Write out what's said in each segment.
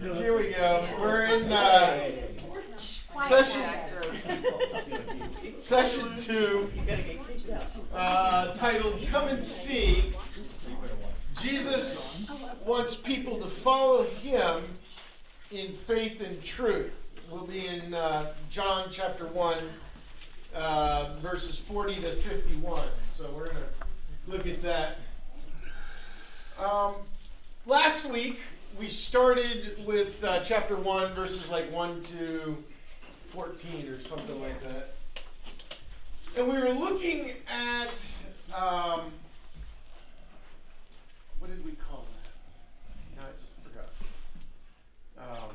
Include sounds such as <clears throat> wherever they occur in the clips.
Here we go. We're in uh, session session two, uh, titled "Come and See." Jesus wants people to follow Him in faith and truth. We'll be in uh, John chapter one, uh, verses forty to fifty-one. So we're gonna look at that. Um, last week we started with uh, chapter 1, verses like 1 to 14 or something like that. And we were looking at, um, what did we call that? Now I just forgot. Um,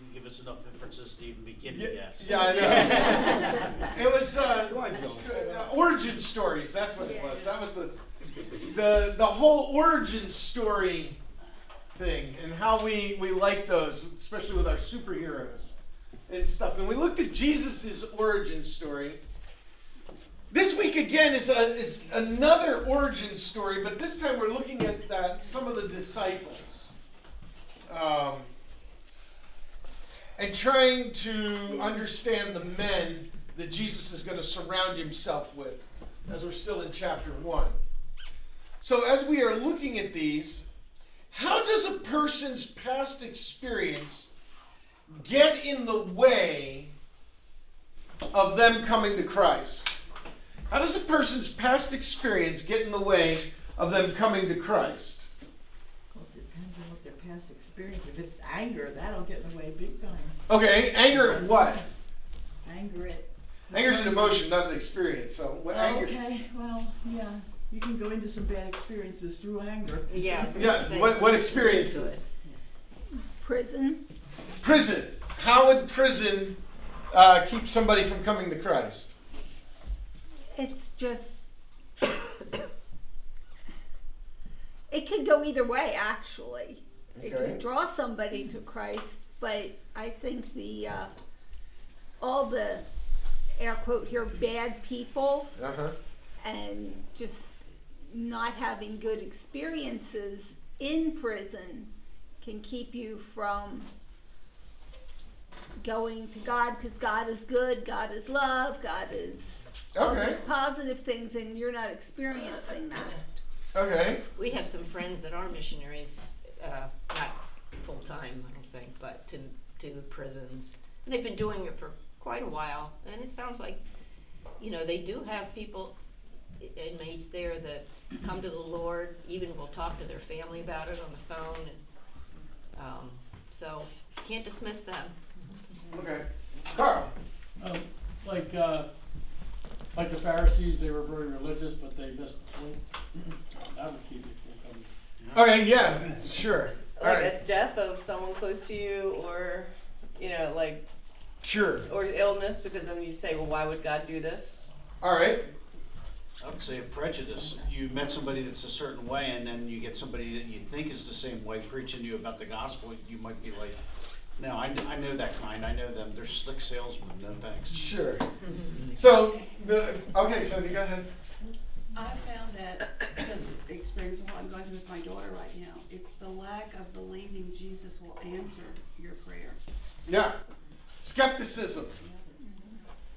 You give us enough inferences to even begin yeah, to guess. yeah, I know. <laughs> it was uh, st- uh, origin stories. That's what it was. That was the the the whole origin story thing and how we we like those, especially with our superheroes and stuff. And we looked at Jesus' origin story. This week again is a, is another origin story, but this time we're looking at uh, some of the disciples. Um, and trying to understand the men that Jesus is going to surround himself with, as we're still in chapter 1. So, as we are looking at these, how does a person's past experience get in the way of them coming to Christ? How does a person's past experience get in the way of them coming to Christ? Well, it depends on what their past experience. If it's anger, that'll get in the way big time. Okay, anger at what? Anger at. Anger's an emotion, not an experience. So, anger? Okay, well, yeah, you can go into some bad experiences through anger. Yeah. I was Yeah, gonna say- what, what experiences? Prison. Prison. How would prison uh, keep somebody from coming to Christ? It's just. It could go either way, actually. It Okay. could draw somebody to Christ, but I think the uh, all the air quote here bad people Uh huh. and just not having good experiences in prison can keep you from going to God because God is good, God is love, God is all Okay. those positive things, and you're not experiencing that. Okay. We have some friends that are missionaries, uh, not full time, I don't think, but to to prisons. And they've been doing it for quite a while, and it sounds like, you know, they do have people, inmates there that come to the Lord. Even will talk to their family about it on the phone, and um, so can't dismiss them. Okay. Carl. Um, like, uh, like the Pharisees, they were very religious, but they missed the point. <clears throat> That would keep people coming. Okay. Yeah. Sure. All like right. a death of someone close to you or you know like Sure. or illness because then you say well why would god do this All right. I would say a prejudice. You met somebody that's a certain way, and then you get somebody that you think is the same way preaching to you about the gospel. You might be like, "No, I, I know that kind. I know them. They're slick salesmen. No thanks." Sure. <laughs> So the okay, Cindy, go ahead. I found that the experience of what I'm going through with my daughter right now, it's the lack of believing Jesus will answer your prayer. Yeah. Skepticism.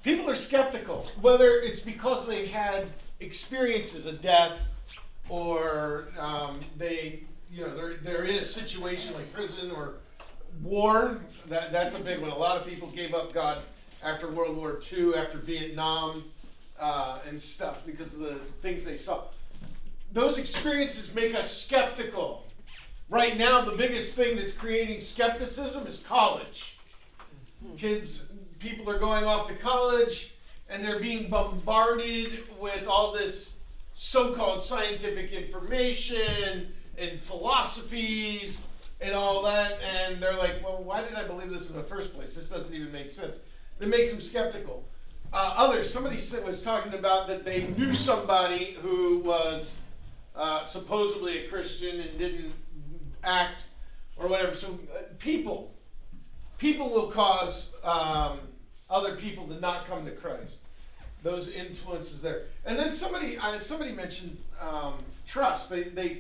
People are skeptical, whether it's because they had experiences a death or um, they, you know, they're, they're in a situation like prison or war. That, that's a big one. A lot of people gave up God after World War II, after Vietnam, uh, and stuff because of the things they saw. Those experiences make us skeptical. Right now, the biggest thing that's creating skepticism is college. Kids, people are going off to college and they're being bombarded with all this so called scientific information and philosophies and all that. And they're like, well, why did I believe this in the first place? This doesn't even make sense. It makes them skeptical. Uh, others, somebody was talking about that they knew somebody who was uh, supposedly a Christian and didn't act or whatever. So uh, people, people will cause um, other people to not come to Christ. Those influences there, and then somebody, somebody mentioned um, trust. They, they,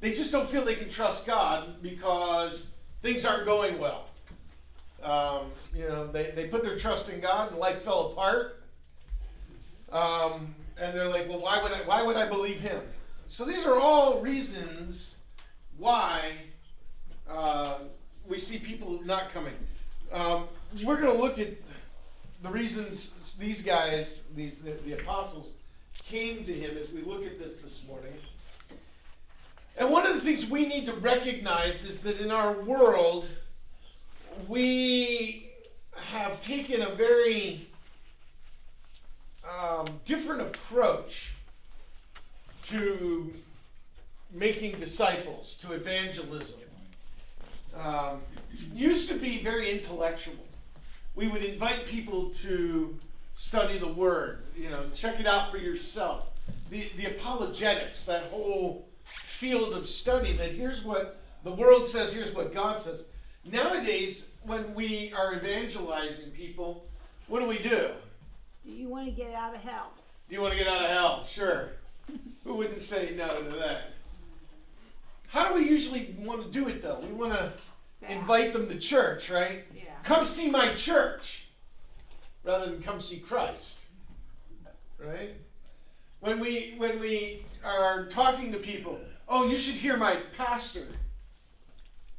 they just don't feel they can trust God because things aren't going well. Um, you know, they, they put their trust in God and life fell apart. Um, and they're like, well, why would I, why would I believe him? So these are all reasons why uh, we see people not coming. Um, we're going to look at the reasons these guys, these the, the apostles, came to him as we look at this this morning. And one of the things we need to recognize is that in our world, we have taken a very um, different approach to making disciples, to evangelism. Um, used to be very intellectual. We would invite people to study the Word, you know, check it out for yourself. The, the apologetics, that whole field of study that here's what the world says, here's what God says. Nowadays, when we are evangelizing people, what do we do? Do you want to get out of hell? Do you want to get out of hell? Sure. <laughs> Who wouldn't say no to that? How do we usually want to do it though? We want to invite them to church, right? Yeah. Come see my church rather than come see Christ. Right? When we when we are talking to people, oh, you should hear my pastor.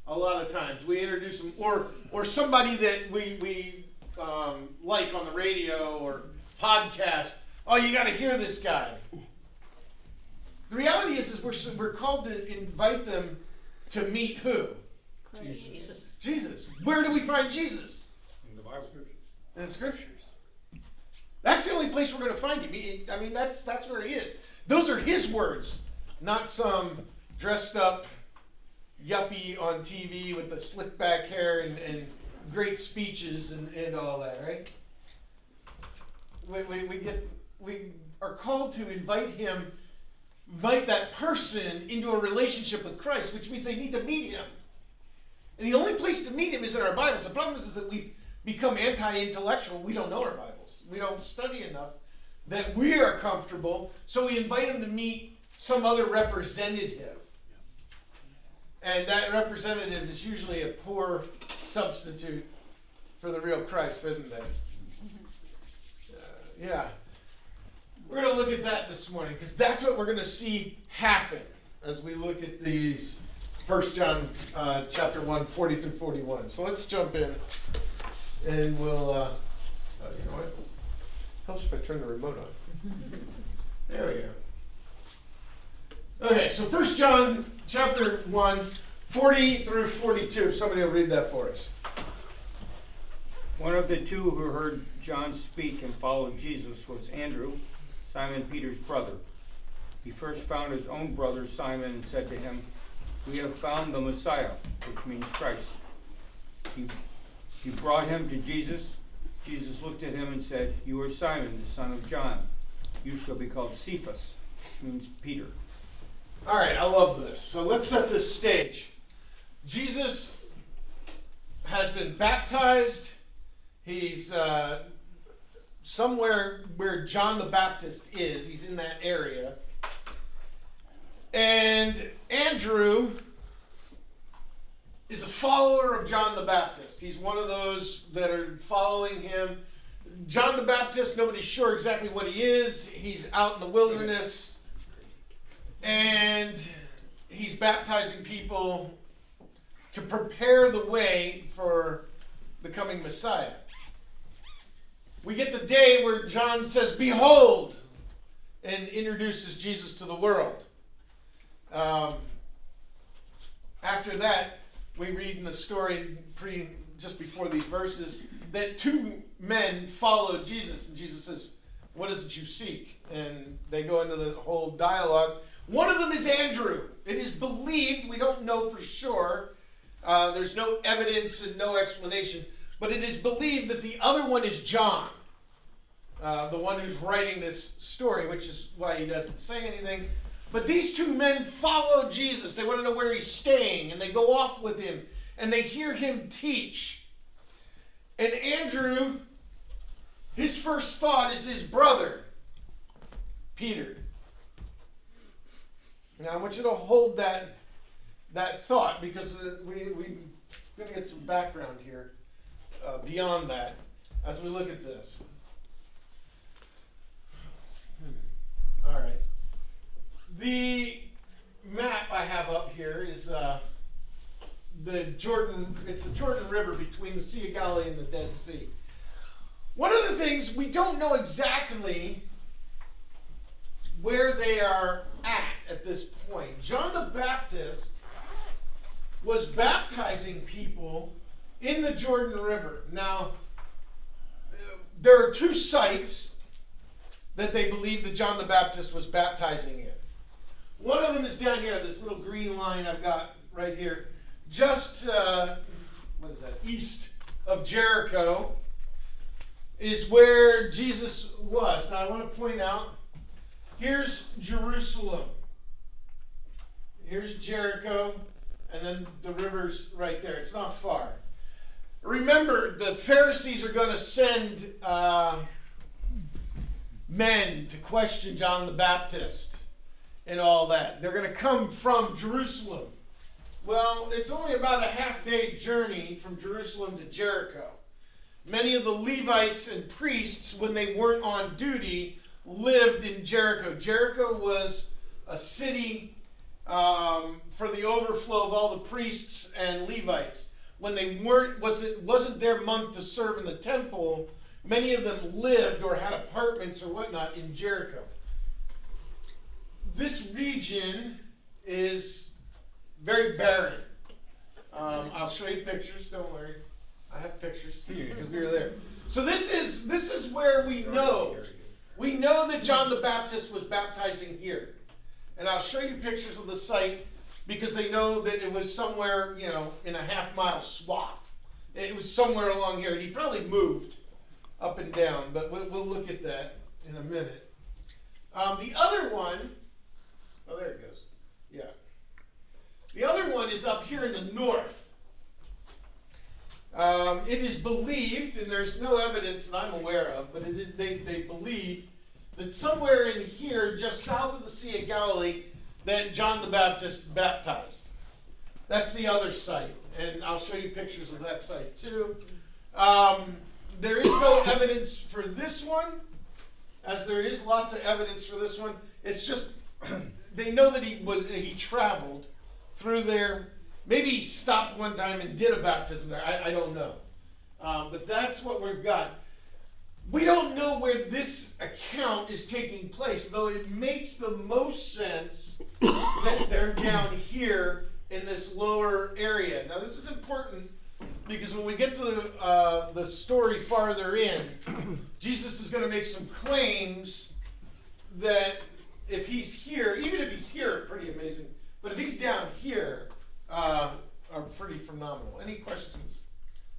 A lot of times we introduce them, or or somebody that we we um, like on the radio or podcast. Oh, you got to hear this guy. The reality is, is we're we're called to invite them to meet who? Jesus. Jesus. Where do we find Jesus? In the Bible. In the scriptures. That's the only place we're going to find him. I mean, that's that's where he is. Those are his words, not some dressed up yuppie on TV with the slick back hair and, and great speeches and, and all that, right? We, we, we get we are called to invite him, invite that person into a relationship with Christ, which means they need to meet him. And the only place to meet him is in our Bibles. The problem is, is that we've become anti-intellectual. We don't know our Bibles. We don't study enough that we are comfortable. So we invite him to meet some other representative. And that representative is usually a poor substitute for the real Christ, isn't it? Uh, yeah. We're going to look at that this morning because that's what we're going to see happen as we look at these First John uh, chapter 1, 40 through 41. So let's jump in and we'll, uh, uh, you know what? Helps if I turn the remote on. <laughs> There we go. Okay, so First John chapter 1, 40 through 42. Somebody will read that for us. One of the two who heard John speak and followed Jesus was Andrew, Simon Peter's brother. He first found his own brother Simon and said to him, We have found the Messiah, which means Christ. He, he brought him to Jesus. Jesus looked at him and said, You are Simon, the son of John. You shall be called Cephas, which means Peter. All right, I love this. So let's set this stage. Jesus has been baptized. He's uh, somewhere where John the Baptist is. He's in that area. And Andrew is a follower of John the Baptist. He's one of those that are following him. John the Baptist, nobody's sure exactly what he is. He's out in the wilderness and he's baptizing people to prepare the way for the coming Messiah. We get the day where John says, Behold, and introduces Jesus to the world. Um, after that, we read in the story pre, just before these verses that two men followed Jesus, and Jesus says, What is it you seek? And they go into the whole dialogue. One of them is Andrew. It is believed, we don't know for sure, uh, there's no evidence and no explanation, but it is believed that the other one is John, uh, the one who's writing this story, which is why he doesn't say anything. But these two men follow Jesus. They want to know where he's staying, and they go off with him, and they hear him teach. And Andrew, his first thought is his brother, Peter. Now I want you to hold that that thought because uh, we we going to get some background here uh, beyond that as we look at this. All right. The map I have up here is uh, the Jordan. It's the Jordan River between the Sea of Galilee and the Dead Sea. One of the things we don't know exactly where they are at at this point. John the Baptist was baptizing people in the Jordan River. Now, there are two sites that they believe that John the Baptist was baptizing in. One of them is down here, this little green line I've got right here, just, uh, what is that, east of Jericho, is where Jesus was. Now, I want to point out here's Jerusalem, here's Jericho, and then the river's right there. It's not far. Remember, the Pharisees are going to send uh, men to question John the Baptist and all that. They're going to come from Jerusalem. Well, it's only about a half day journey from Jerusalem to Jericho. Many of the Levites and priests, when they weren't on duty, lived in Jericho. Jericho was a city um, for the overflow of all the priests and Levites. When they weren't, was it wasn't their month to serve in the temple. Many of them lived or had apartments or whatnot in Jericho. This region is very barren. Um, I'll show you pictures. Don't worry, I have pictures because we were there. So this is this is where we know we know that John the Baptist was baptizing here. And I'll show you pictures of the site because they know that it was somewhere, you know, in a half mile swath. It was somewhere along here. And he probably moved up and down, but we'll, we'll look at that in a minute. Um, the other one, oh, there it goes. Yeah. The other one is up here in the north. Um, it is believed, and there's no evidence that I'm aware of, but they, they believe that somewhere in here, just south of the Sea of Galilee, that John the Baptist baptized. That's the other site, and I'll show you pictures of that site too. Um, there is no evidence for this one, as there is lots of evidence for this one. It's just <clears throat> they know that he was he traveled through there. Maybe he stopped one time and did a baptism there. I, I don't know, um, but that's what we've got. We don't know where this account is taking place, though it makes the most sense that they're down here in this lower area. Now, this is important because when we get to the, uh, the story farther in, <clears throat> Jesus is going to make some claims that if he's here, even if he's here, pretty amazing, but if he's down here, uh, are pretty phenomenal. Any questions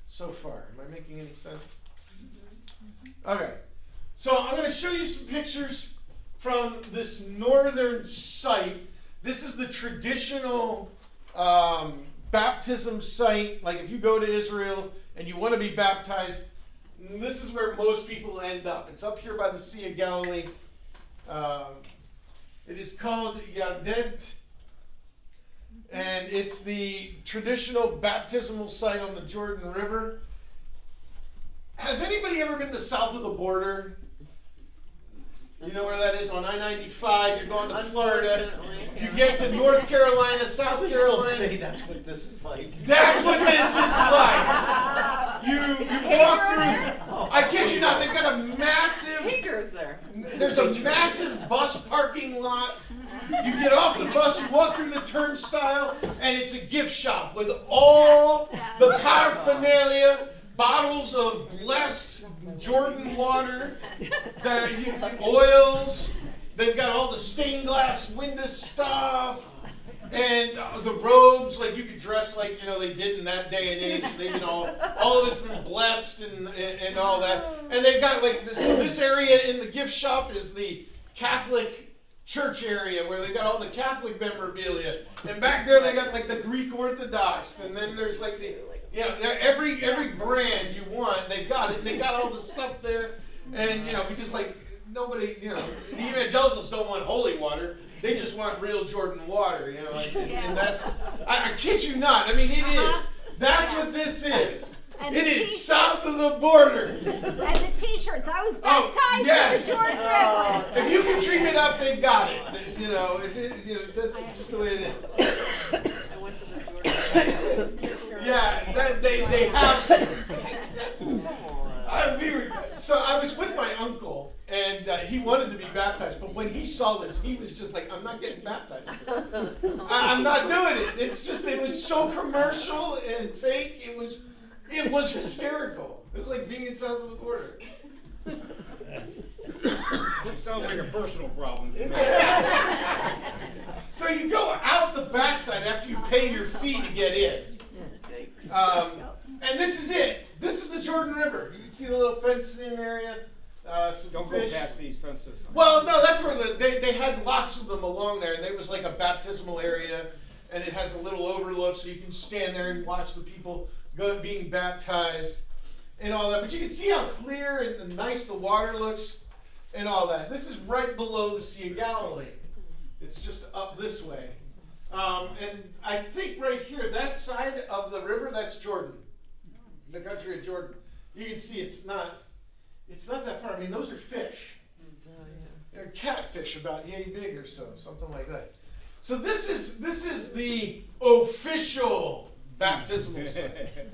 so far? Am I making any sense? Okay, so I'm going to show you some pictures from this northern site. This is the traditional um, baptism site. Like if you go to Israel and you want to be baptized, this is where most people end up. It's up here by the Sea of Galilee. Um, it is called Yardenit, and it's the traditional baptismal site on the Jordan River. Has anybody ever been to south of the border? You know where that is on I 95. You're going to Florida. You get to North Carolina, South Please don't Carolina. say that's what this is like. That's what this is like. You you walk through. I kid you not. They've got a massive. He goes there. There's a massive bus parking lot. You get off the bus, you walk through the turnstile, and it's a gift shop with all the paraphernalia, bottles of blessed Jordan water, oils. They've got all the stained glass window stuff. And uh, the robes, like you could dress like you know they did in that day and age. They've been all, all of it's been blessed and, and, and all that. And they've got like this, this area in the gift shop is the Catholic church area where they got all the Catholic memorabilia. And back there they got like the Greek Orthodox. And then there's like the yeah they're- every every brand you want they've got it. They got all the stuff there. And you know because like nobody, you know, the evangelicals don't want holy water. They just want real Jordan water, you know. Like, Yeah. And that's, I, I kid you not. I mean, it is. Uh-huh. That's Yeah. what this is. And It the is t- south of the border. And the t-shirts, I was Oh, baptized yes. in the Jordan River. If you can dream it up, they've got it. You know, if it, you know, that's just the way it is. Yeah, that, they, they have. I, we were, so I was with my uncle, and uh, he wanted to be baptized, but when he saw this, he was just like, "I'm not getting baptized. I, I'm not doing it." It's just it was so commercial and fake. It was, it was hysterical. It was like being south of the border. It sounds like a personal problem. <laughs> So you go out the backside after you pay your fee to get in. Um, and this is it. This is the Jordan River. You can see the little fenced in area. Uh, some Don't fish. go past these fences. Well, no, that's where the, they, they had lots of them along there, and it was like a baptismal area, and it has a little overlook, so you can stand there and watch the people go, being baptized and all that. But you can see how clear and, and nice the water looks and all that. This is right below the Sea of Galilee. It's just up this way. Um, and I think right here, that side of the river, that's Jordan, the country of Jordan. You can see it's not, it's not that far. I mean, those are fish. They're catfish about yay big or so, something like that. So this is this is the official baptismal site,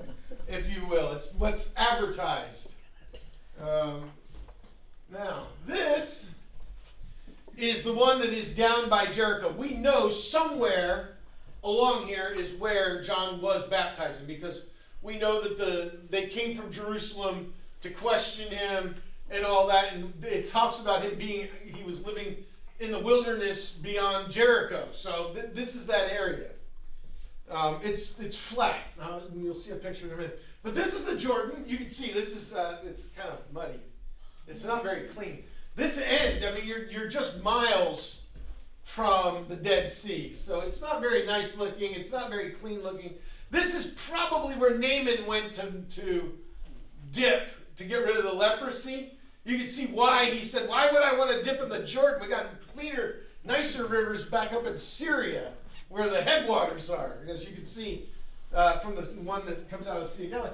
<laughs> if you will. It's what's advertised. Um, now this is the one that is down by Jericho. We know somewhere along here is where John was baptizing because we know that the they came from Jerusalem to question him and all that, and it talks about him being he was living in the wilderness beyond Jericho. So th- this is that area. Um, it's it's flat. Uh, you'll see a picture in a minute. But this is the Jordan. You can see this is uh, it's kind of muddy. It's not very clean. This end, I mean, you're you're just miles from the Dead Sea, so it's not very nice looking. It's not very clean looking. This is probably where Naaman went to to dip to get rid of the leprosy. You can see why he said, "Why would I want to dip in the Jordan? We got cleaner, nicer rivers back up in Syria, where the headwaters are." As you can see uh, from the one that comes out of the Sea of Galilee.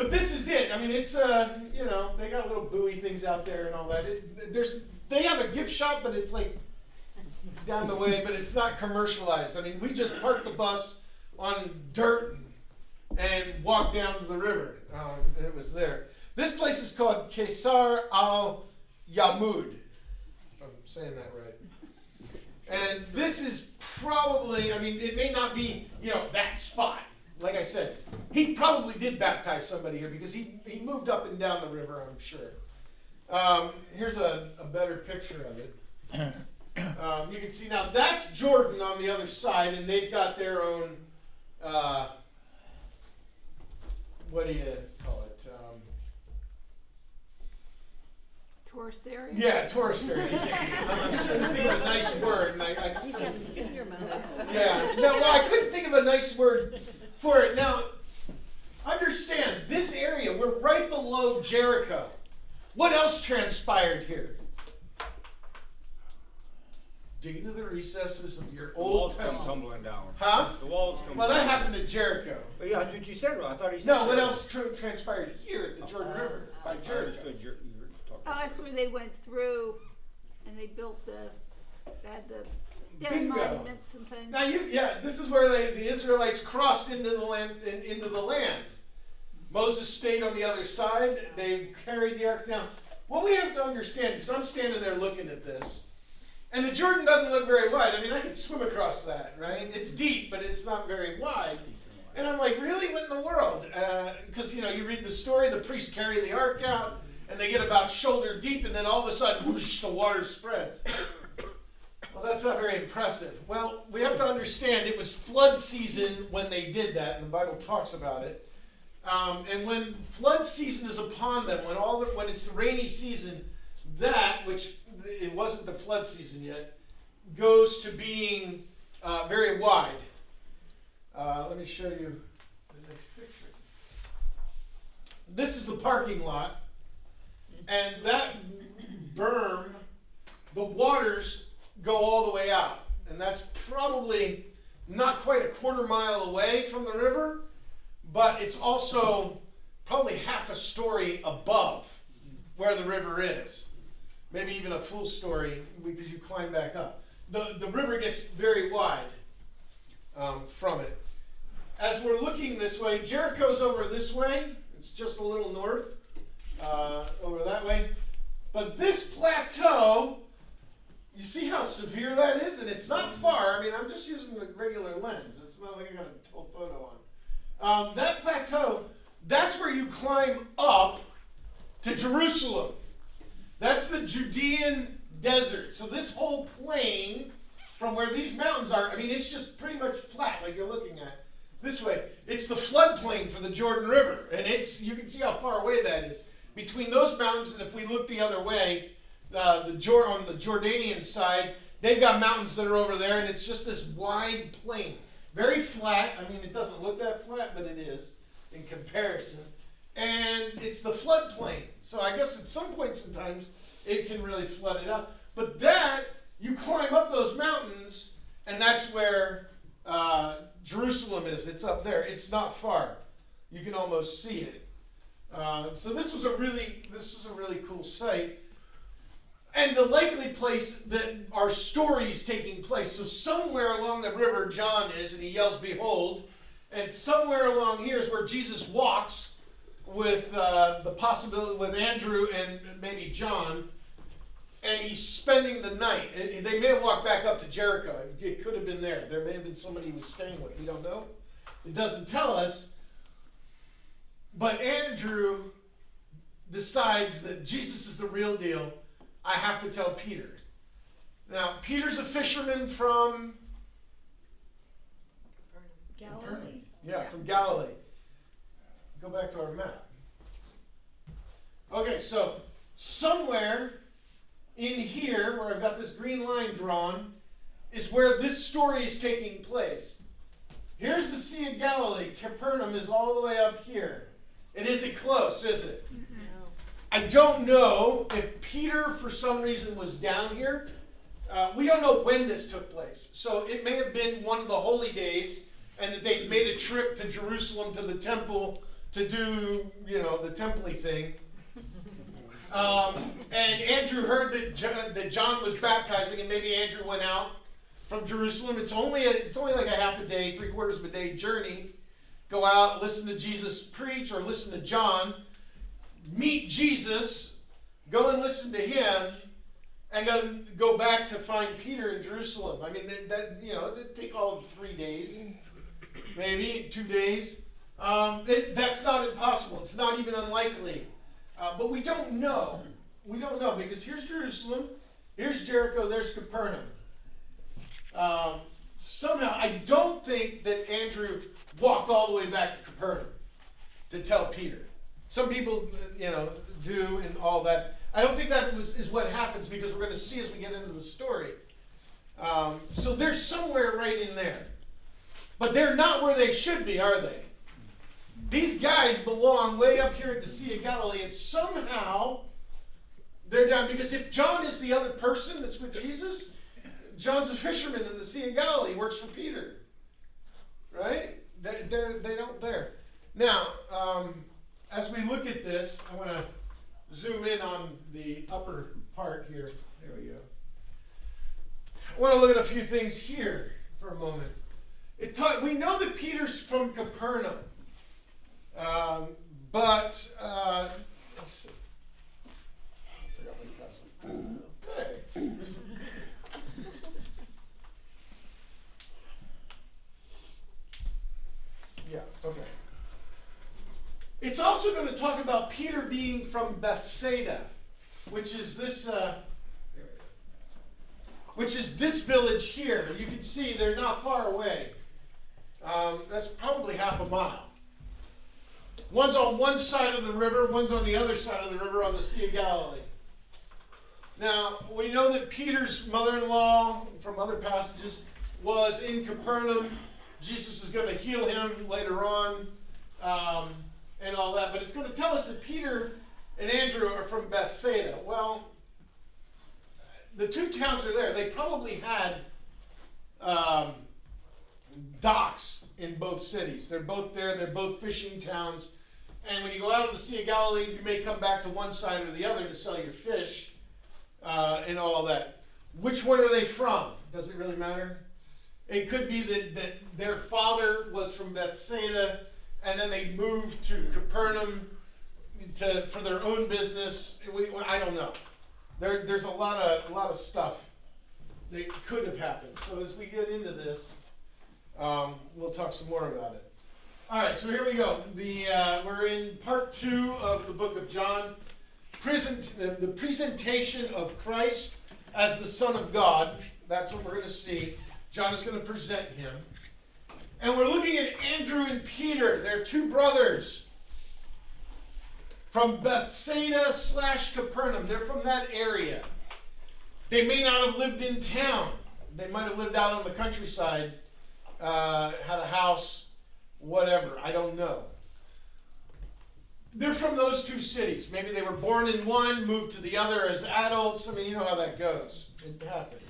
But this is it. I mean, it's uh, you know, they got little buoy things out there and all that. It, there's they have a gift shop, but it's like down the way, but it's not commercialized. I mean, we just parked the bus on dirt and walked down to the river, and it was there. This place is called Kesar Al Yamud, if I'm saying that right. And this is probably, I mean, it may not be, you know, that spot. Like I said, he probably did baptize somebody here because he, he moved up and down the river, I'm sure. Um, here's a, a better picture of it. <coughs> Um, you can see now that's Jordan on the other side, and they've got their own. Uh, what do you call it? Um, Tourist area? yeah, tourist area. <laughs> I'm trying to think of a nice word, and I, I just Just haven't seen your mouth. Yeah, no, well, I couldn't think of a nice word for it. Now, understand this area, we're right below Jericho. What else transpired here? Dig into the recesses of your The Old walls come Testament. tumbling down. Huh? The walls come Well, that tumbling happened at Jericho. But yeah, that's what you said. I thought he said. No, what else tra- transpired here at the Jordan uh, River uh, by I Jericho? understood you you were talking. Oh, that's where they went through and they built the, they had the stone Bingo. monuments and things. Now you, yeah, this is where they, the Israelites crossed into the land, in, into the land. Moses stayed on the other side. They carried the ark down. What we have to understand, because I'm standing there looking at this, and the Jordan doesn't look very wide. I mean, I could swim across that, right? It's deep, but it's not very wide. And I'm like, really? What in the world? Uh, because, you know, you read the story, the priests carry the ark out, and they get about shoulder deep, and then all of a sudden, whoosh, the water spreads. Well, that's not very impressive. Well, we have to understand it was flood season when they did that, and the Bible talks about it. Um, and when flood season is upon them, when all the, when it's the rainy season, that which it wasn't the flood season yet, goes to being uh, very wide. Uh, let me show you the next picture. This is the parking lot, and that berm, the waters go all the way out. And that's probably not quite a quarter mile away from the river, but it's also probably half a story above where the river is. Maybe even a full story because you climb back up. The, the river gets very wide um, from it. As we're looking this way, Jericho's over this way. It's just a little north, uh, over that way. But this plateau, you see how severe that is? And it's not far. I mean, I'm just using the regular lens. It's not like I got a telephoto on. Um, that plateau, that's where you climb up to Jerusalem. That's the Judean desert. So this whole plain from where these mountains are, I mean, it's just pretty much flat, like you're looking at this way. It's the floodplain for the Jordan River, and it's you can see how far away that is between those mountains. And if we look the other way, uh, the Jor- on the Jordanian side, they've got mountains that are over there, and it's just this wide plain, very flat. I mean, it doesn't look that flat, but it is in comparison. And it's the floodplain. So I guess at some points in it can really flood it up. But that you climb up those mountains, and that's where uh, Jerusalem is. It's up there. It's not far. You can almost see it. Uh, so this was a really this is a really cool site, and the likely place that our story is taking place. So somewhere along the river, John is, and he yells, "Behold!" And somewhere along here is where Jesus walks with uh, the possibility with Andrew and maybe John and he's spending the night. They may have walked back up to Jericho. It could have been there. There may have been somebody he was staying with. We don't know. It doesn't tell us. But Andrew decides that Jesus is the real deal. I have to tell Peter. Now, Peter's a fisherman from Galilee. Yeah, from Galilee. Go back to our map. Okay, so somewhere in here, where I've got this green line drawn, is where this story is taking place. Here's the Sea of Galilee. Capernaum is all the way up here. It isn't close, is it? I don't know if Peter, for some reason, was down here. Uh, we don't know when this took place. So it may have been one of the holy days, and that they made a trip to Jerusalem to the temple to do, you know, the templey thing. Um, and Andrew heard that John, that John was baptizing, and maybe Andrew went out from Jerusalem. It's only a, it's only like a half a day, three quarters of a day journey. Go out, listen to Jesus preach, or listen to John. Meet Jesus, go and listen to him, and then go back to find Peter in Jerusalem. I mean, that, that you know, it'd take all of three days, maybe two days. Um, it, that's not impossible. It's not even unlikely. Uh, but we don't know. We don't know because here's Jerusalem, here's Jericho, there's Capernaum. Um, somehow, I don't think that Andrew walked all the way back to Capernaum to tell Peter. Some people, you know, do and all that. I don't think that was, is what happens because we're going to see as we get into the story. Um, so they're somewhere right in there. But they're not where they should be, are they? These guys belong way up here at the Sea of Galilee, and somehow they're down. Because if John is the other person that's with Jesus, John's a fisherman in the Sea of Galilee, works for Peter. Right? They, they're, they don't there. Now, um, as we look at this, I want to zoom in on the upper part here. There we go. I want to look at a few things here for a moment. It we know that Peter's from Capernaum. Um, but uh, let's see. I forgot my pencil. Okay. Yeah. Okay. It's also going to talk about Peter being from Bethsaida, which is this. Uh, which is this village here. You can see they're not far away. Um, that's probably half a mile. One's on one side of the river, one's on the other side of the river on the Sea of Galilee. Now, we know that Peter's mother in law, from other passages, was in Capernaum. Jesus is going to heal him later on um, and all that. But it's going to tell us that Peter and Andrew are from Bethsaida. Well, the two towns are there. They probably had um, docks in both cities. They're both there. They're both fishing towns. And when you go out on the Sea of Galilee, you may come back to one side or the other to sell your fish uh, and all that. Which one are they from? Does it really matter? It could be that, that their father was from Bethsaida and then they moved to Capernaum to, for their own business. We, I don't know. There, there's a lot of, a lot of stuff that could have happened. So as we get into this, um, we'll talk some more about it. All right, so here we go. The uh, we're in part two of the book of John. Present the, the presentation of Christ as the Son of God. That's what we're going to see. John is going to present him, and we're looking at Andrew and Peter. They're two brothers from Bethsaida slash Capernaum. They're from that area. They may not have lived in town. They might have lived out on the countryside, uh, had a house whatever. I don't know. They're from those two cities. Maybe they were born in one, moved to the other as adults. I mean, you know how that goes. It happens.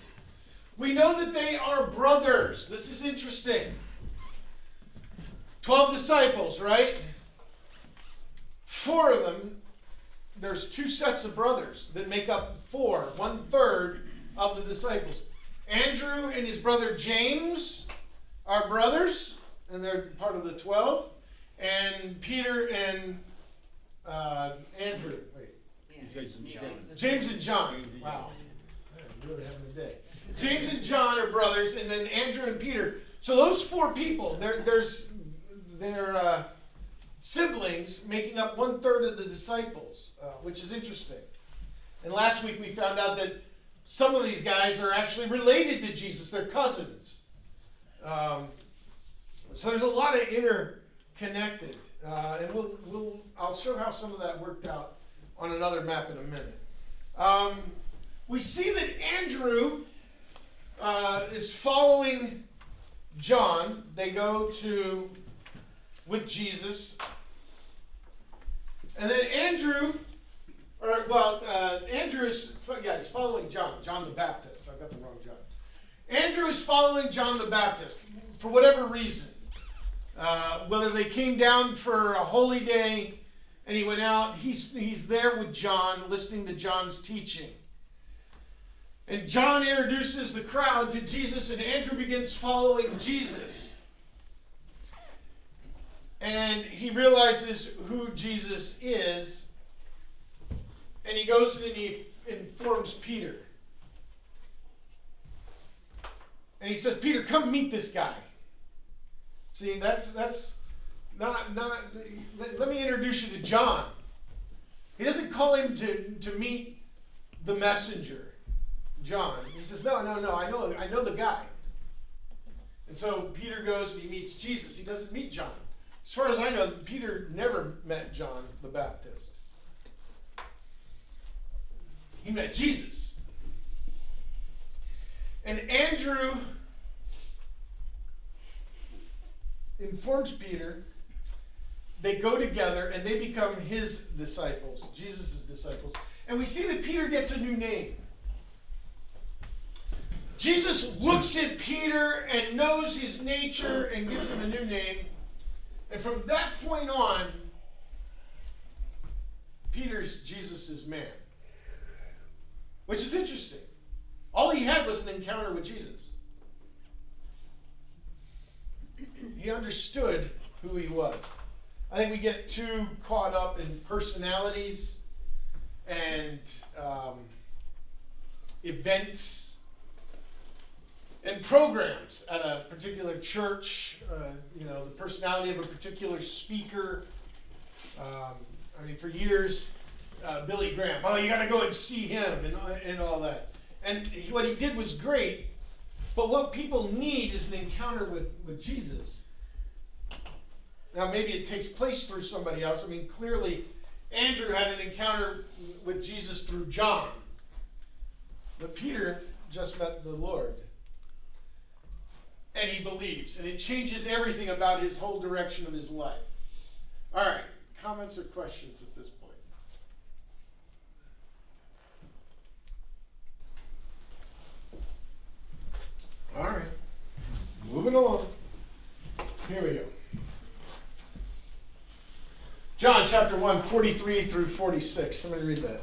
We know that they are brothers. This is interesting. Twelve disciples, right? Four of them, there's two sets of brothers that make up four, one third of the disciples. Andrew and his brother James are brothers and they're part of the 12. And Peter and uh, Andrew. Wait. James and John. James and John. Wow. Really having a day. James and John are brothers, and then Andrew and Peter. So those four people, they're, there's, they're uh, siblings making up one third of the disciples, uh, which is interesting. And last week we found out that some of these guys are actually related to Jesus, they're cousins. Um, so there's a lot of interconnected, uh, and we'll, we'll I'll show how some of that worked out on another map in a minute. Um, we see that Andrew uh, is following John. They go to with Jesus, and then Andrew, or well, uh, Andrew is yeah, he's following John, John the Baptist. I've got the wrong John. Andrew is following John the Baptist for whatever reason. Uh, whether they came down for a holy day and he went out, he's, he's there with John, listening to John's teaching. And John introduces the crowd to Jesus, and Andrew begins following Jesus. And he realizes who Jesus is, and he goes and he informs Peter. And he says, Peter, come meet this guy. See, that's that's not not. Let, let me introduce you to John. He doesn't call him to to meet the messenger, John. He says, no, no, no. I know I know the guy. And so Peter goes and he meets Jesus. He doesn't meet John. As far as I know, Peter never met John the Baptist. He met Jesus. And Andrew informs Peter. They go together and they become his disciples, Jesus' disciples. And we see that Peter gets a new name. Jesus looks at Peter and knows his nature and gives him a new name. And from that point on, Peter's Jesus' man. Which is interesting. All he had was an encounter with Jesus. he understood who he was. I think we get too caught up in personalities and um, events and programs at a particular church. Uh, you know, the personality of a particular speaker. Um, I mean, for years, uh, Billy Graham. Oh, you got to go and see him and, and all that. And he, what he did was great, but what people need is an encounter with, with Jesus. Now, maybe it takes place through somebody else. I mean, clearly, Andrew had an encounter with Jesus through John. But Peter just met the Lord and he believes. And it changes everything about his whole direction of his life. All right, comments or questions at this point? All right, moving on. Here we go. John chapter 1, 43 through 46. Somebody read that.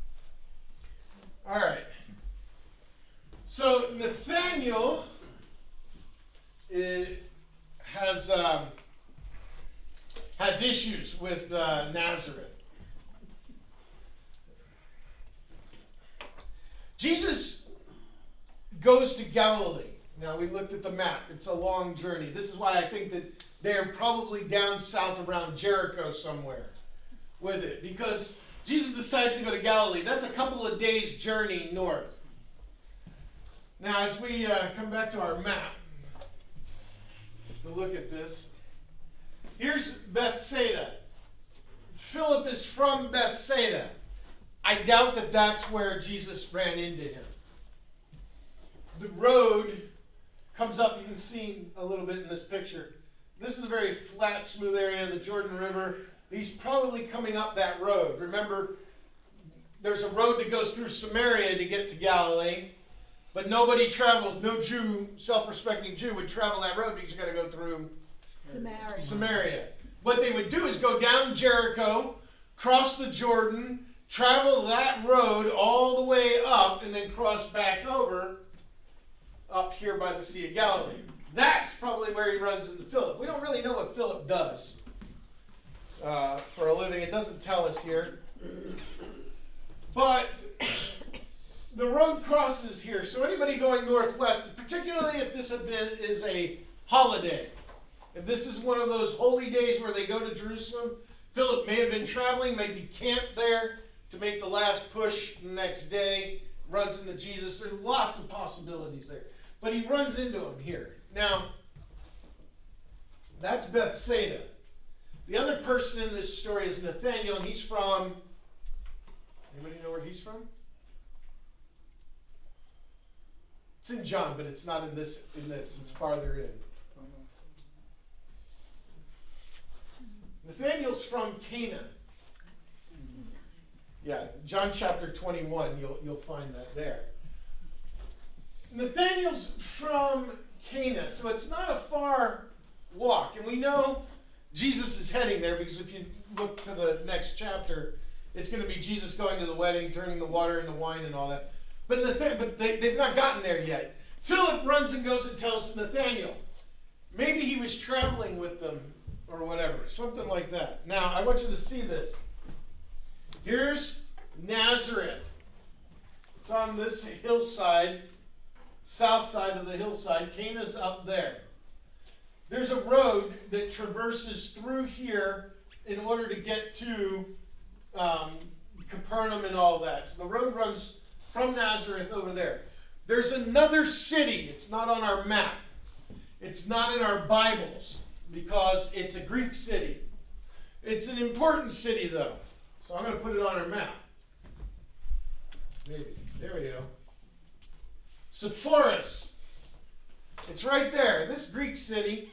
All right. So Nathaniel eh, has um, has issues with uh, Nazareth. Jesus goes to Galilee. Now we looked at the map. It's a long journey. This is why I think that they're probably down south around Jericho somewhere with it because Jesus decides to go to Galilee. That's a couple of days' journey north. Now, as we uh, come back to our map to look at this, here's Bethsaida. Philip is from Bethsaida. I doubt that that's where Jesus ran into him. The road comes up, you can see a little bit in this picture. This is a very flat, smooth area, the Jordan River he's probably coming up that road. Remember, there's a road that goes through Samaria to get to Galilee, but nobody travels, no Jew, self respecting Jew would travel that road because you got to go through Samaria. Samaria. What they would do is go down Jericho, cross the Jordan, travel that road all the way up, and then cross back over up here by the Sea of Galilee. That's probably where he runs into Philip. We don't really know what Philip does uh, for a living. It doesn't tell us here. But the road crosses here. So anybody going northwest, particularly if this is a holiday, if this is one of those holy days where they go to Jerusalem, Philip may have been traveling, maybe camped there to make the last push the next day, runs into Jesus. There's lots of possibilities there. But he runs into him here. Now, that's Bethsaida. The other person in this story is Nathaniel, and he's from. Anybody know where he's from? It's in John, but it's not in this. In this, it's farther in. Nathaniel's from Cana. Yeah, John chapter 21, you'll, you'll find that there. Nathaniel's from Cana, so it's not a far walk. And we know Jesus is heading there because if you look to the next chapter, it's going to be Jesus going to the wedding, turning the water into wine, and all that. But, Nathan- but they, they've not gotten there yet. Philip runs and goes and tells Nathaniel. Maybe he was traveling with them or whatever, something like that. Now, I want you to see this. Here's Nazareth. It's on this hillside, south side of the hillside. Cana's up there. There's a road that traverses through here in order to get to um, Capernaum and all that. So the road runs from Nazareth over there. There's another city. It's not on our map. It's not in our Bibles because it's a Greek city. It's an important city though. So I'm going to put it on our map. Maybe. There we go. Sepphoris. It's right there. This Greek city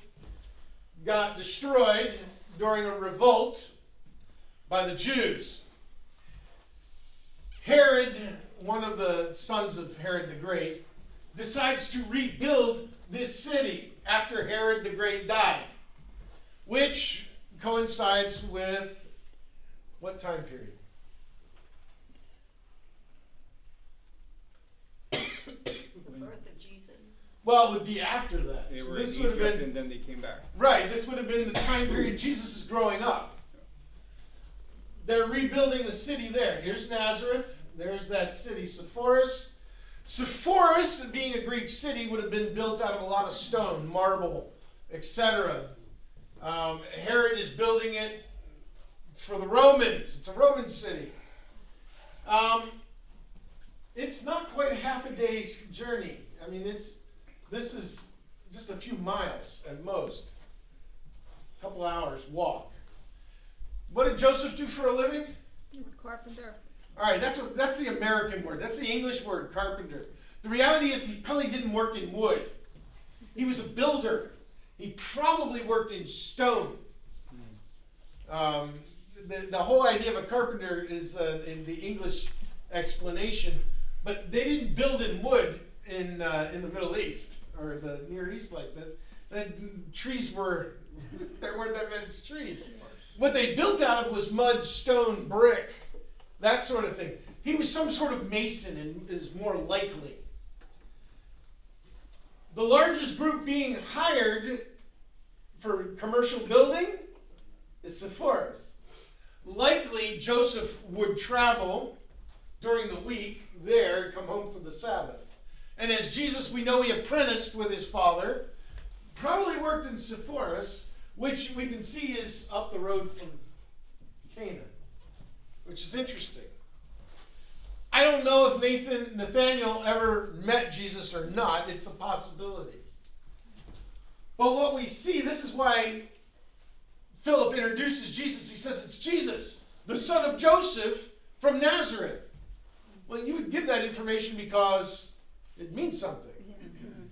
got destroyed during a revolt by the Jews. Herod, one of the sons of Herod the Great, decides to rebuild this city after Herod the Great died, which coincides with what time period? The birth of Jesus. Well, it would be after that. They So were in this would have been and then they came back. Right, this would have been the time period Jesus is growing up. They're rebuilding the city there. Here's Nazareth. There's that city, Sepphoris. Sepphoris, being a Greek city, would have been built out of a lot of stone, marble, etc. Um, Herod is building it for the Romans. It's a Roman city. Um, it's not quite a half a day's journey. I mean, it's this is just a few miles at most, a couple hours walk. What did Joseph do for a living? He was a carpenter. All right, that's what that's the American word. That's the English word, carpenter. The reality is, he probably didn't work in wood. He was a builder. He probably worked in stone. Um, the, the whole idea of a carpenter is uh, in the English explanation, but they didn't build in wood in uh, in the Middle East or the Near East like this. The trees were there weren't that many trees. What they built out of was mud, stone, brick, that sort of thing. He was some sort of mason and is more likely. The largest group being hired for commercial building is Sepphoris. Likely Joseph would travel during the week there come home for the Sabbath. And as Jesus, we know he apprenticed with his father, probably worked in Sepphoris, which we can see is up the road from Canaan, which is interesting. I don't know if Nathan Nathaniel ever met Jesus or not. It's a possibility. But what we see, this is why Philip introduces Jesus. He says it's Jesus, the son of Joseph from Nazareth. Well, you would give that information because it means something.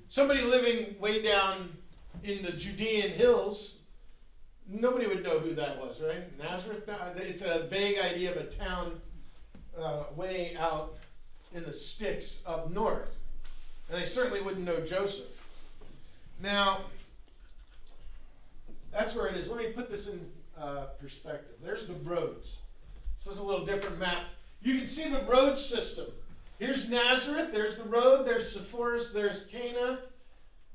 Somebody living way down in the Judean hills, nobody would know who that was, right? Nazareth? It's a vague idea of a town uh, way out in the sticks up north. And they certainly wouldn't know Joseph. Now, that's where it is. Let me put this in uh, perspective. There's the roads. So it's a little different map. You can see the road system. Here's Nazareth, there's the road, there's Sepphoris, there's Cana,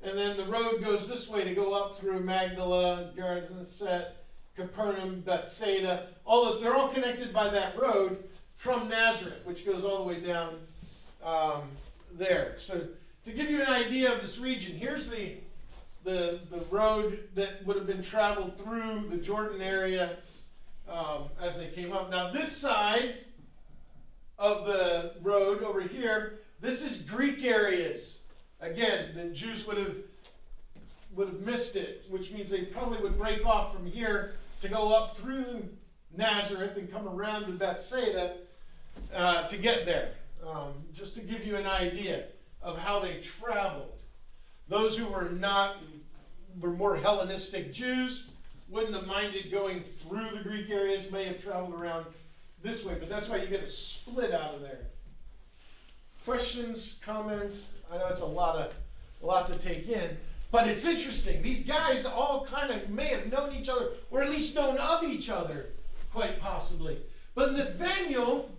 and then the road goes this way to go up through Magdala, Gennesaret, Capernaum, Bethsaida. All those, they're all connected by that road from Nazareth, which goes all the way down um, there. So to give you an idea of this region, here's the, the, the road that would have been traveled through the Jordan area um, as they came up. Now this side of the road over here, this is Greek areas. Again, the Jews would have would have missed it, which means they probably would break off from here to go up through Nazareth and come around to Bethsaida uh, to get there. Um, just to give you an idea of how they traveled. Those who were not were more Hellenistic Jews wouldn't have minded going through the Greek areas, may have traveled around this way, but that's why you get a split out of there. Questions, comments? I know it's a lot of a lot to take in, but it's interesting. These guys all kind of may have known each other, or at least known of each other, quite possibly. But Nathaniel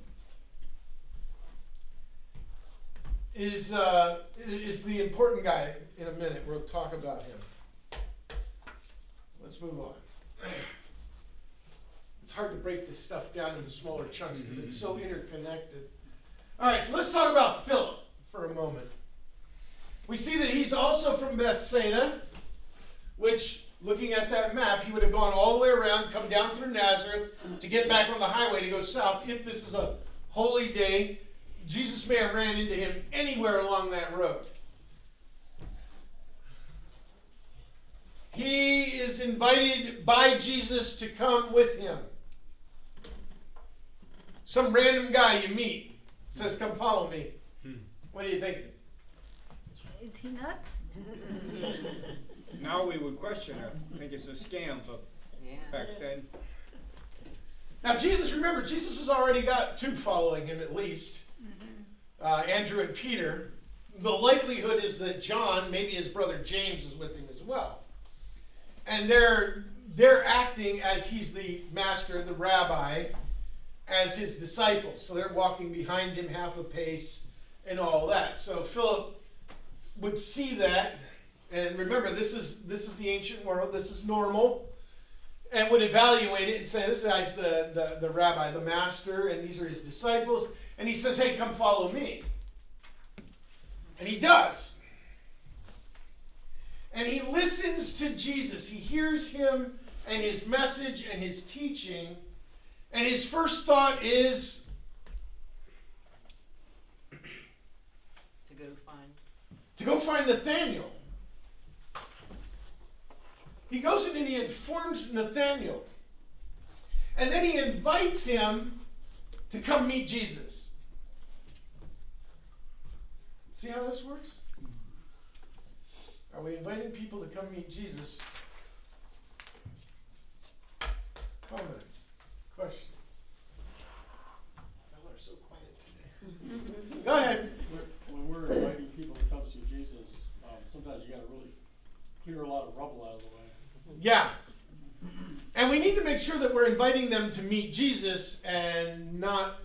is uh, is the important guy. In a minute, we'll talk about him. Let's move on. <clears throat> It's hard to break this stuff down into smaller chunks because it's so interconnected. All right, so let's talk about Philip for a moment. We see that he's also from Bethsaida, which, looking at that map, he would have gone all the way around, come down through Nazareth to get back on the highway to go south if this is a holy day Jesus may have ran into him anywhere along that road. He is invited by Jesus to come with him. Some random guy you meet says, Come follow me. Hmm. What do you think? Is he nuts? <laughs> now we would question it. Think it's a scam, but yeah. back then. Now, Jesus, remember, Jesus has already got two following him at least uh, Andrew and Peter, the likelihood is that John, maybe his brother James, is with him as well. And they're they're acting as he's the master, the rabbi, as his disciples. So they're walking behind him half a pace and all that. So Philip would see that, and remember, this is this is the ancient world. This is normal. And would evaluate it and say, this guy's the, the, the rabbi, the master, and these are his disciples and he says, Hey, come follow me. And he does. And he listens to Jesus. He hears him and his message and his teaching. And his first thought is to go find to go find Nathaniel. He goes in and he informs Nathaniel. And then he invites him to come meet Jesus. See how this works? Are we inviting people to come meet Jesus? Comments? Questions? Y'all are so quiet today. Go ahead. We're- When we're inviting people to come see Jesus, um, sometimes you gotta really clear a lot of rubble out of the way. Yeah. And we need to make sure that we're inviting them to meet Jesus and not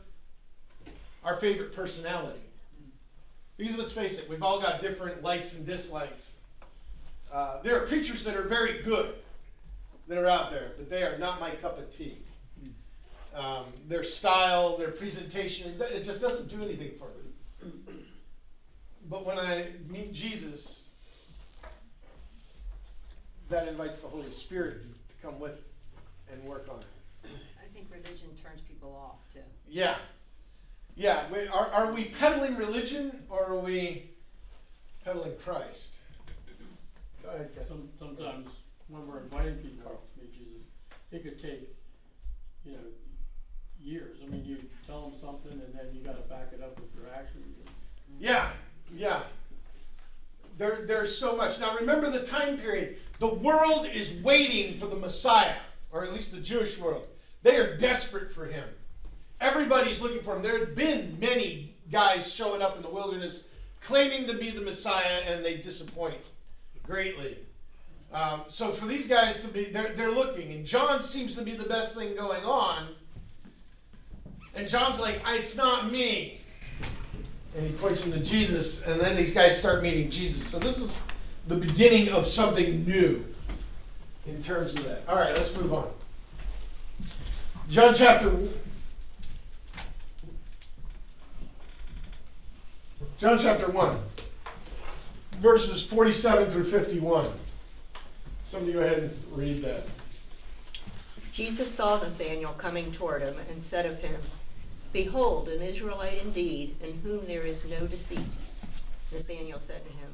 our favorite personality. Because let's face it, we've all got different likes and dislikes. Uh, there are preachers that are very good that are out there, but they are not my cup of tea. Um, their style, their presentation, it, it just doesn't do anything for me. But when I meet Jesus, that invites the Holy Spirit to come with and work on it. I think religion turns people off too. Yeah. Yeah. We, are, are we peddling religion or are we peddling Christ? Go ahead, Ken. Some, sometimes when we're inviting people to meet Jesus, it could take, you know, years. I mean, you tell them something and then you gotta back it up with your actions. Yeah. Yeah. There, there's so much. Now remember the time period. The world is waiting for the Messiah, or at least the Jewish world. They are desperate for him. Everybody's looking for him. There have been many guys showing up in the wilderness claiming to be the Messiah, and they disappoint greatly. Um, so for these guys to be, they're, they're looking, and John seems to be the best thing going on. And John's like, it's not me and he points him to Jesus, and then these guys start meeting Jesus. So this is the beginning of something new in terms of that. All right, let's move on. John chapter John chapter 1, verses 47 through 51. Somebody go ahead and read that. Jesus saw Nathanael coming toward him and said of him, Behold, an Israelite indeed, in whom there is no deceit. Nathanael said to him,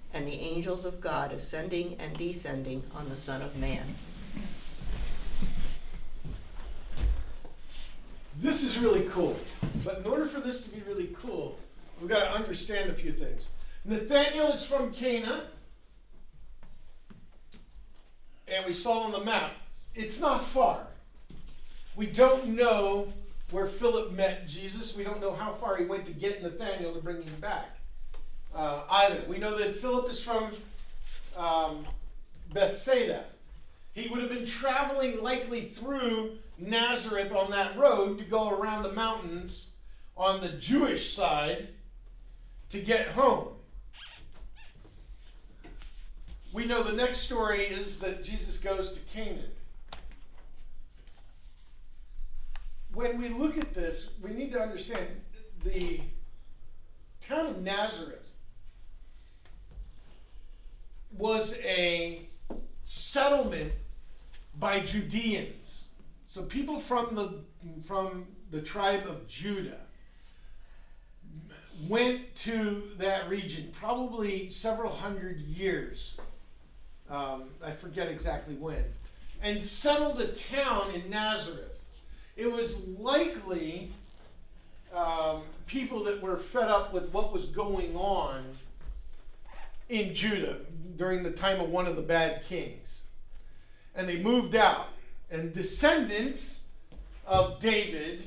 and the angels of God ascending and descending on the Son of Man. This is really cool. But in order for this to be really cool, we've got to understand a few things. Nathaniel is from Cana. And we saw on the map, it's not far. We don't know where Philip met Jesus. We don't know how far he went to get Nathaniel to bring him back uh, either. We know that Philip is from um, Bethsaida. He would have been traveling likely through Nazareth on that road to go around the mountains on the Jewish side to get home. We know the next story is that Jesus goes to Canaan. When we look at this, we need to understand the town of Nazareth was a settlement by Judeans. So people from the from the tribe of Judah went to that region probably several hundred years. Um, I forget exactly when, and settled a town in Nazareth. It was likely um, people that were fed up with what was going on in Judah during the time of one of the bad kings. And they moved out. And descendants of David,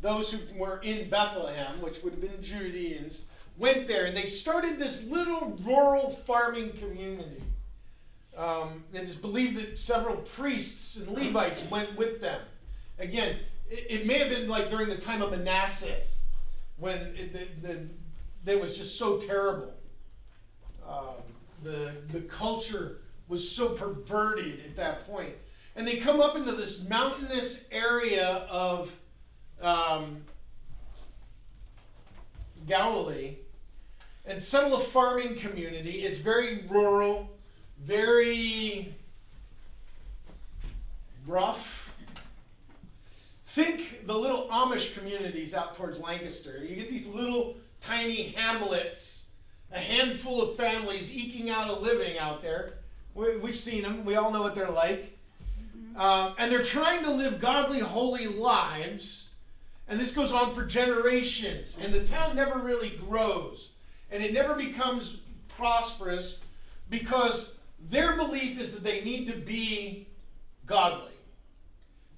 those who were in Bethlehem, which would have been Judeans, went there and they started this little rural farming community. Um, it is believed that several priests and Levites went with them. Again, it, it may have been like during the time of Manasseh when it, the, the, it was just so terrible. Um, the the culture was so perverted at that point, and they come up into this mountainous area of um, Galilee and settle a farming community. It's very rural, very rough. Think the little Amish communities out towards Lancaster. You get these little tiny hamlets, a handful of families eking out a living out there. We, we've seen them, we all know what they're like. Um, and they're trying to live godly, holy lives. And this goes on for generations. And the town never really grows. And it never becomes prosperous because their belief is that they need to be godly.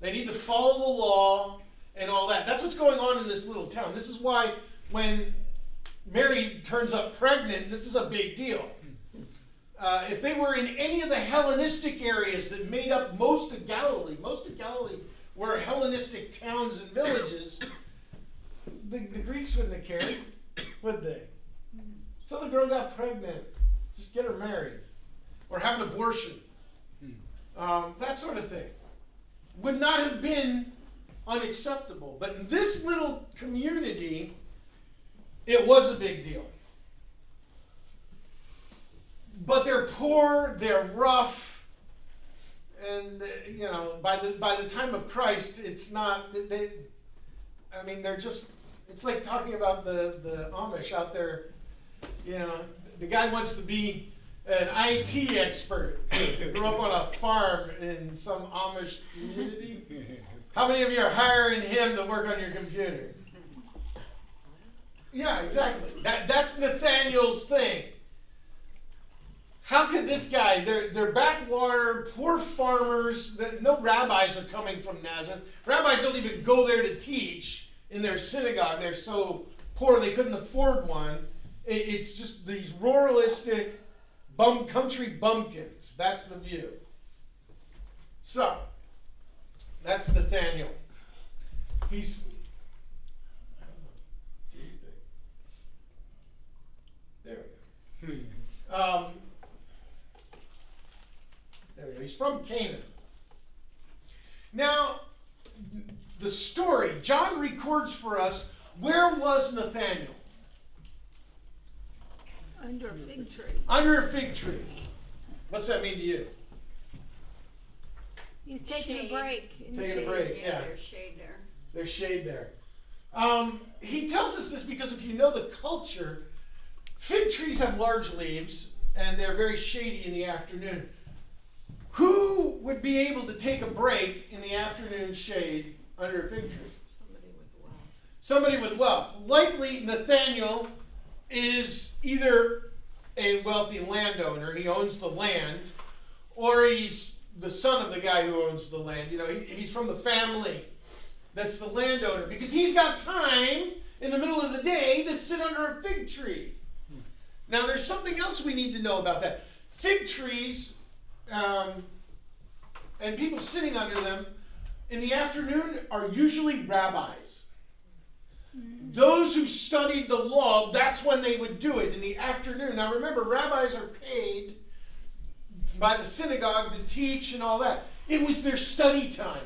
They need to follow the law and all that. That's what's going on in this little town. This is why when Mary turns up pregnant, this is a big deal. Uh, if they were in any of the Hellenistic areas that made up most of Galilee, most of Galilee were Hellenistic towns and villages, the, the Greeks wouldn't have cared, would they? So the girl got pregnant. Just get her married. Or have an abortion. Um, that sort of thing. Would not have been unacceptable. But in this little community, it was a big deal. But they're poor, they're rough, and you know, by the by the time of Christ, it's not they. I mean, they're just. It's like talking about the the Amish out there. You know, the guy wants to be an IT expert. <laughs> Grew up on a farm in some Amish community. How many of you are hiring him to work on your computer? Yeah, exactly. That, that's Nathaniel's thing. How could this guy, they're, they're backwater, poor farmers, no rabbis are coming from Nazareth. Rabbis don't even go there to teach in their synagogue. They're so poor they couldn't afford one. It, it's just these ruralistic bum country bumpkins. That's the view. So, that's Nathaniel. He's. There we go. Um, there we go. He's from Canaan. Now, the story, John records for us where was Nathaniel? Under a fig tree. Under a fig tree. What's that mean to you? He's taking Shade. a break. in the Taking a shade. break, yeah. There's shade there. There's shade there. Um, he tells us this because if you know the culture, fig trees have large leaves and they're very shady in the afternoon. Who would be able to take a break in the afternoon shade under a fig tree? Somebody with wealth. Somebody with wealth. Likely Nathaniel is either a wealthy landowner, he owns the land, or he's the son of the guy who owns the land. You know, he, he's from the family that's the landowner because he's got time in the middle of the day to sit under a fig tree. Now, there's something else we need to know about that. Fig trees um, and people sitting under them in the afternoon are usually rabbis. Those who studied the law, that's when they would do it in the afternoon. Now remember, rabbis are paid by the synagogue to teach and all that. It was their study time.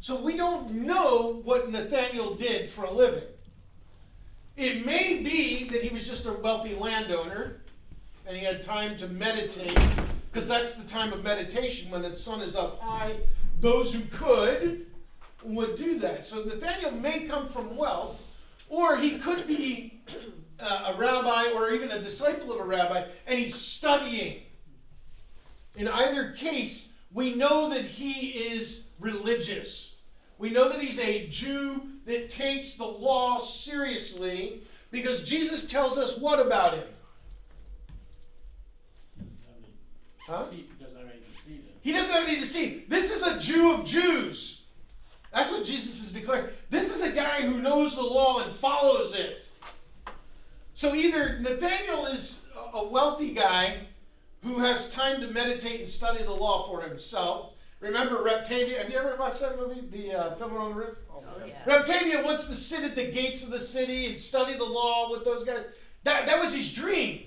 So we don't know what Nathaniel did for a living. It may be that he was just a wealthy landowner and he had time to meditate, because that's the time of meditation when the sun is up high. Those who could would do that. So Nathaniel may come from wealth, or he could be uh, a rabbi or even a disciple of a rabbi, and he's studying. In either case, we know that he is religious. We know that he's a Jew that takes the law seriously because Jesus tells us what about him? Huh? He doesn't have any deceit in it. He doesn't have any deceit. This is a Jew of Jews. That's what Jesus is declaring. This is a guy who knows the law and follows it. So either Nathaniel is a wealthy guy who has time to meditate and study the law for himself. Remember Reb Tevye? Have you ever watched that movie, The uh, Fiddler on the Roof? Oh, yeah. Reb Tevye wants to sit at the gates of the city and study the law with those guys. That, that was his dream.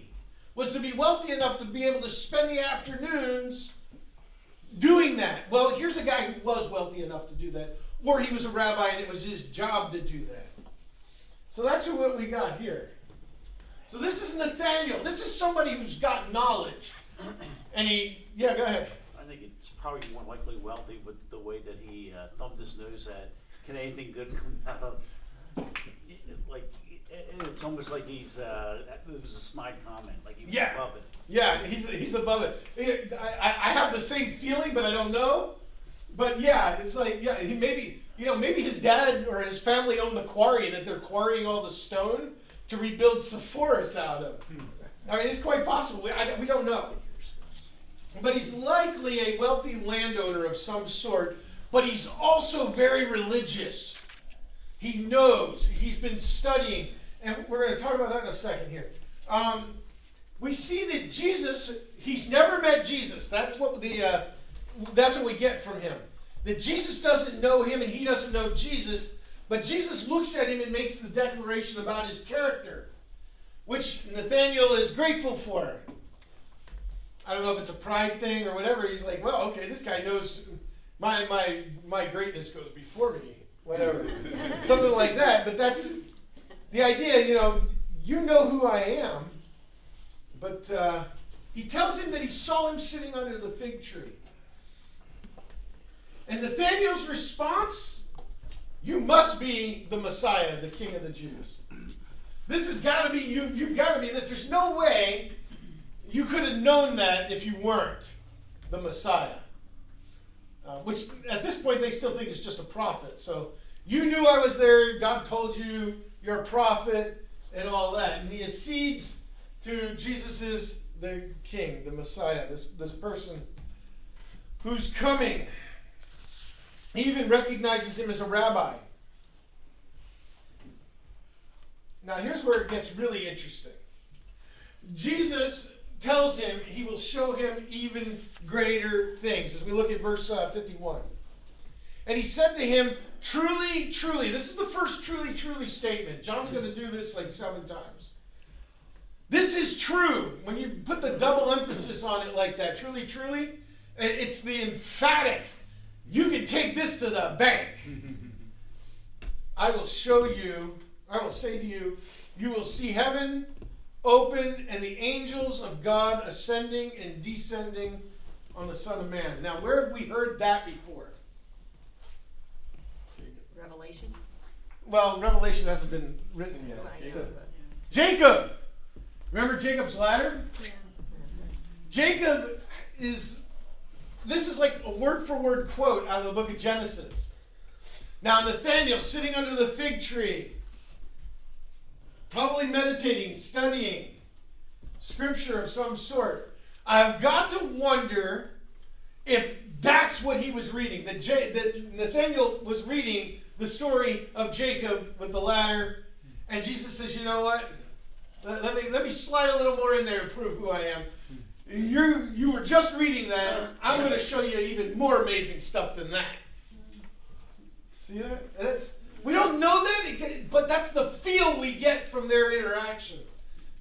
was to be wealthy enough to be able to spend the afternoons doing that. Well, here's a guy who was wealthy enough to do that, or he was a rabbi and it was his job to do that. So that's what we got here. So this is Nathaniel. This is somebody who's got knowledge. And he, yeah, go ahead. I think it's probably more likely wealthy with the way that he uh, thumbed his nose at. Can anything good come out of? Like it- it's almost like he's. Uh, it was a snide comment. Like he was Yeah. above it. Yeah, he's, he's above it. I, I I have the same feeling, but I don't know. But yeah, it's like, yeah, he maybe, you know, maybe his dad or his family owned the quarry and that they're quarrying all the stone to rebuild Sepphoris out of. I mean, it's quite possible. We, I, we don't know. But he's likely a wealthy landowner of some sort, but he's also very religious. He knows, he's been studying, and we're going to talk about that in a second here. Um, we see that Jesus, he's never met Jesus. That's what the uh, that's what we get from him. That Jesus doesn't know him and he doesn't know Jesus, but Jesus looks at him and makes the declaration about his character, which Nathaniel is grateful for. I don't know if it's a pride thing or whatever. He's like, well, okay, this guy knows my my my greatness goes before me, whatever, <laughs> something like that. But that's the idea. You know, you know who I am. But uh, he tells him that he saw him sitting under the fig tree. And Nathaniel's response You must be the Messiah, the King of the Jews. This has got to be you. You've got to be this. There's no way you could have known that if you weren't the Messiah. Uh, which at this point they still think is just a prophet. So you knew I was there. God told you you're a prophet and all that. And he accedes to Jesus is the King, the Messiah, this this person who's coming. He even recognizes him as a rabbi. Now, here's where it gets really interesting. Jesus tells him he will show him even greater things as we look at verse uh, 51. And he said to him, Truly, truly, this is the first truly, truly statement. John's going to do this like seven times. This is true. When you put the double emphasis on it like that, truly, truly, it's the emphatic. You can take this to the bank. <laughs> I will show you, I will say to you, you will see heaven open and the angels of God ascending and descending on the Son of Man. Now, where have we heard that before? Revelation? Well, Revelation hasn't been written yet. Right. So- Jacob! Remember Jacob's ladder? Jacob is, this is like a word for word quote out of the book of Genesis. Now, Nathaniel sitting under the fig tree, probably meditating, studying scripture of some sort. I've got to wonder if that's what he was reading. That, J- that Nathaniel was reading the story of Jacob with the ladder, and Jesus says, "You know what? Let, let me let me slide a little more in there and prove who I am." You you were just reading that. I'm going to show you even more amazing stuff than that. See that? That's, we don't know that, but that's the feel we get from their interaction.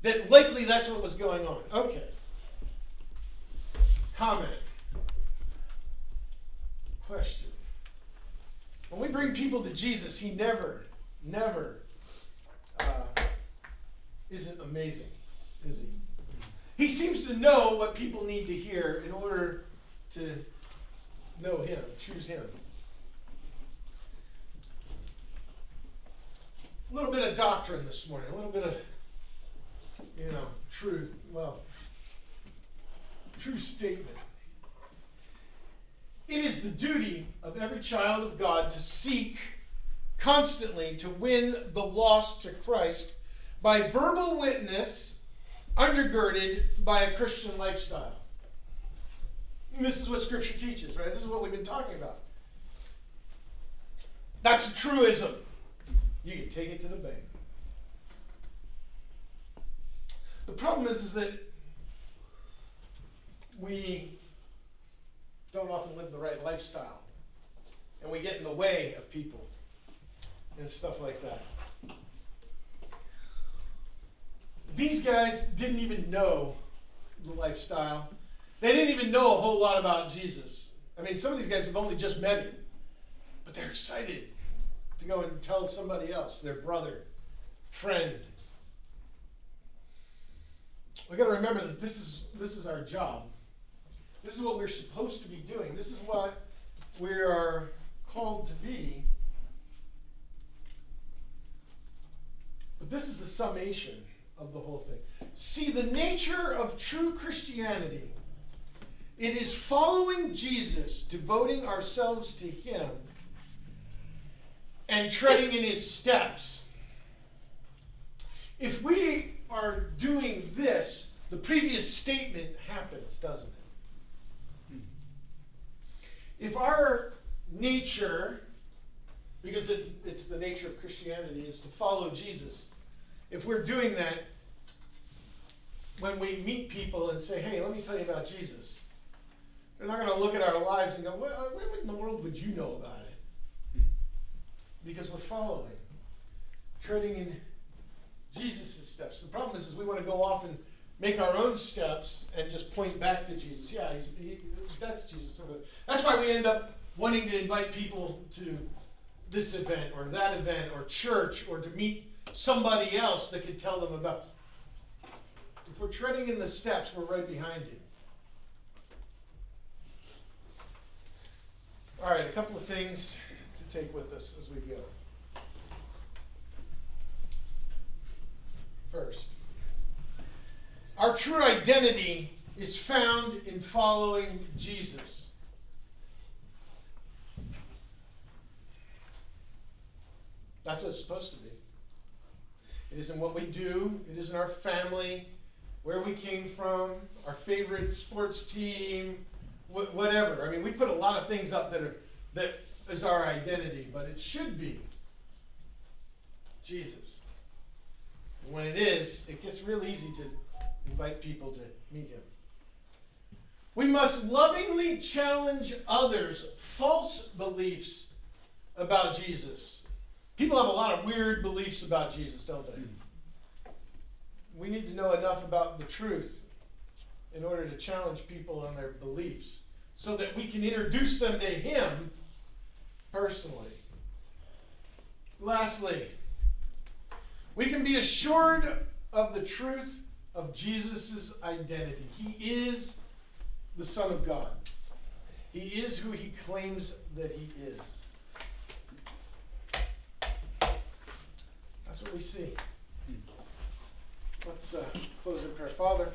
That likely that's what was going on. Okay. Comment. Question. When we bring people to Jesus, He never, never uh, isn't amazing, is He? He seems to know what people need to hear in order to know Him, choose Him. A little bit of doctrine this morning, a little bit of, you know, truth. Well, true statement. It is the duty of every child of God to seek constantly to win the lost to Christ by verbal witness undergirded by a Christian lifestyle. And this is what Scripture teaches, right? This is what we've been talking about. That's a truism. You can take it to the bank. The problem is, is that we don't often live the right lifestyle. And we get in the way of people and stuff like that. These guys didn't even know the lifestyle. They didn't even know a whole lot about Jesus. I mean, some of these guys have only just met him, but they're excited go and tell somebody else, their brother, friend. We got to remember that this is this is our job. This is what we're supposed to be doing. This is what we are called to be. But this is a summation of the whole thing. See, the nature of true Christianity it is following Jesus, devoting ourselves to Him, and treading in His steps. If we are doing this, the previous statement happens, doesn't it? If our nature, because it, it's the nature of Christianity, is to follow Jesus, if we're doing that, when we meet people and say, hey, let me tell you about Jesus, they're not going to look at our lives and go, well, what in the world would you know about it? Because we're following, treading in Jesus' steps. The problem is, is we want to go off and make our own steps and just point back to Jesus. Yeah, he, that's Jesus. That's why we end up wanting to invite people to this event or that event or church or to meet somebody else that could tell them about. If we're treading in the steps, we're right behind you. All right, a couple of things take with us as we go. First, our true identity is found in following Jesus. That's what it's supposed to be. It isn't what we do, it isn't our family, where we came from, our favorite sports team, wh- whatever. I mean, we put a lot of things up that are that is our identity, but it should be Jesus. And when it is, it gets real easy to invite people to meet him. We must lovingly challenge others' false beliefs about Jesus. People have a lot of weird beliefs about Jesus, don't they? We need to know enough about the truth in order to challenge people on their beliefs so that we can introduce them to Him personally. Lastly, we can be assured of the truth of Jesus' identity. He is the Son of God, He is who He claims that He is. That's what we see. Let's uh, close in prayer. Father,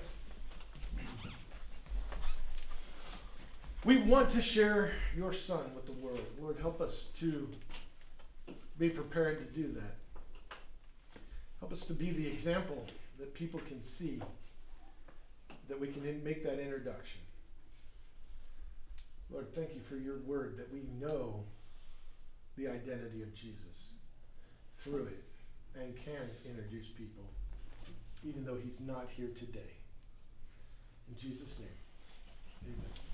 we want to share your Son with the world. Lord, help us to be prepared to do that. Help us to be the example that people can see, that we can make that introduction. Lord, thank you for your word that we know the identity of Jesus through it and can introduce people, even though he's not here today. In Jesus' name, amen.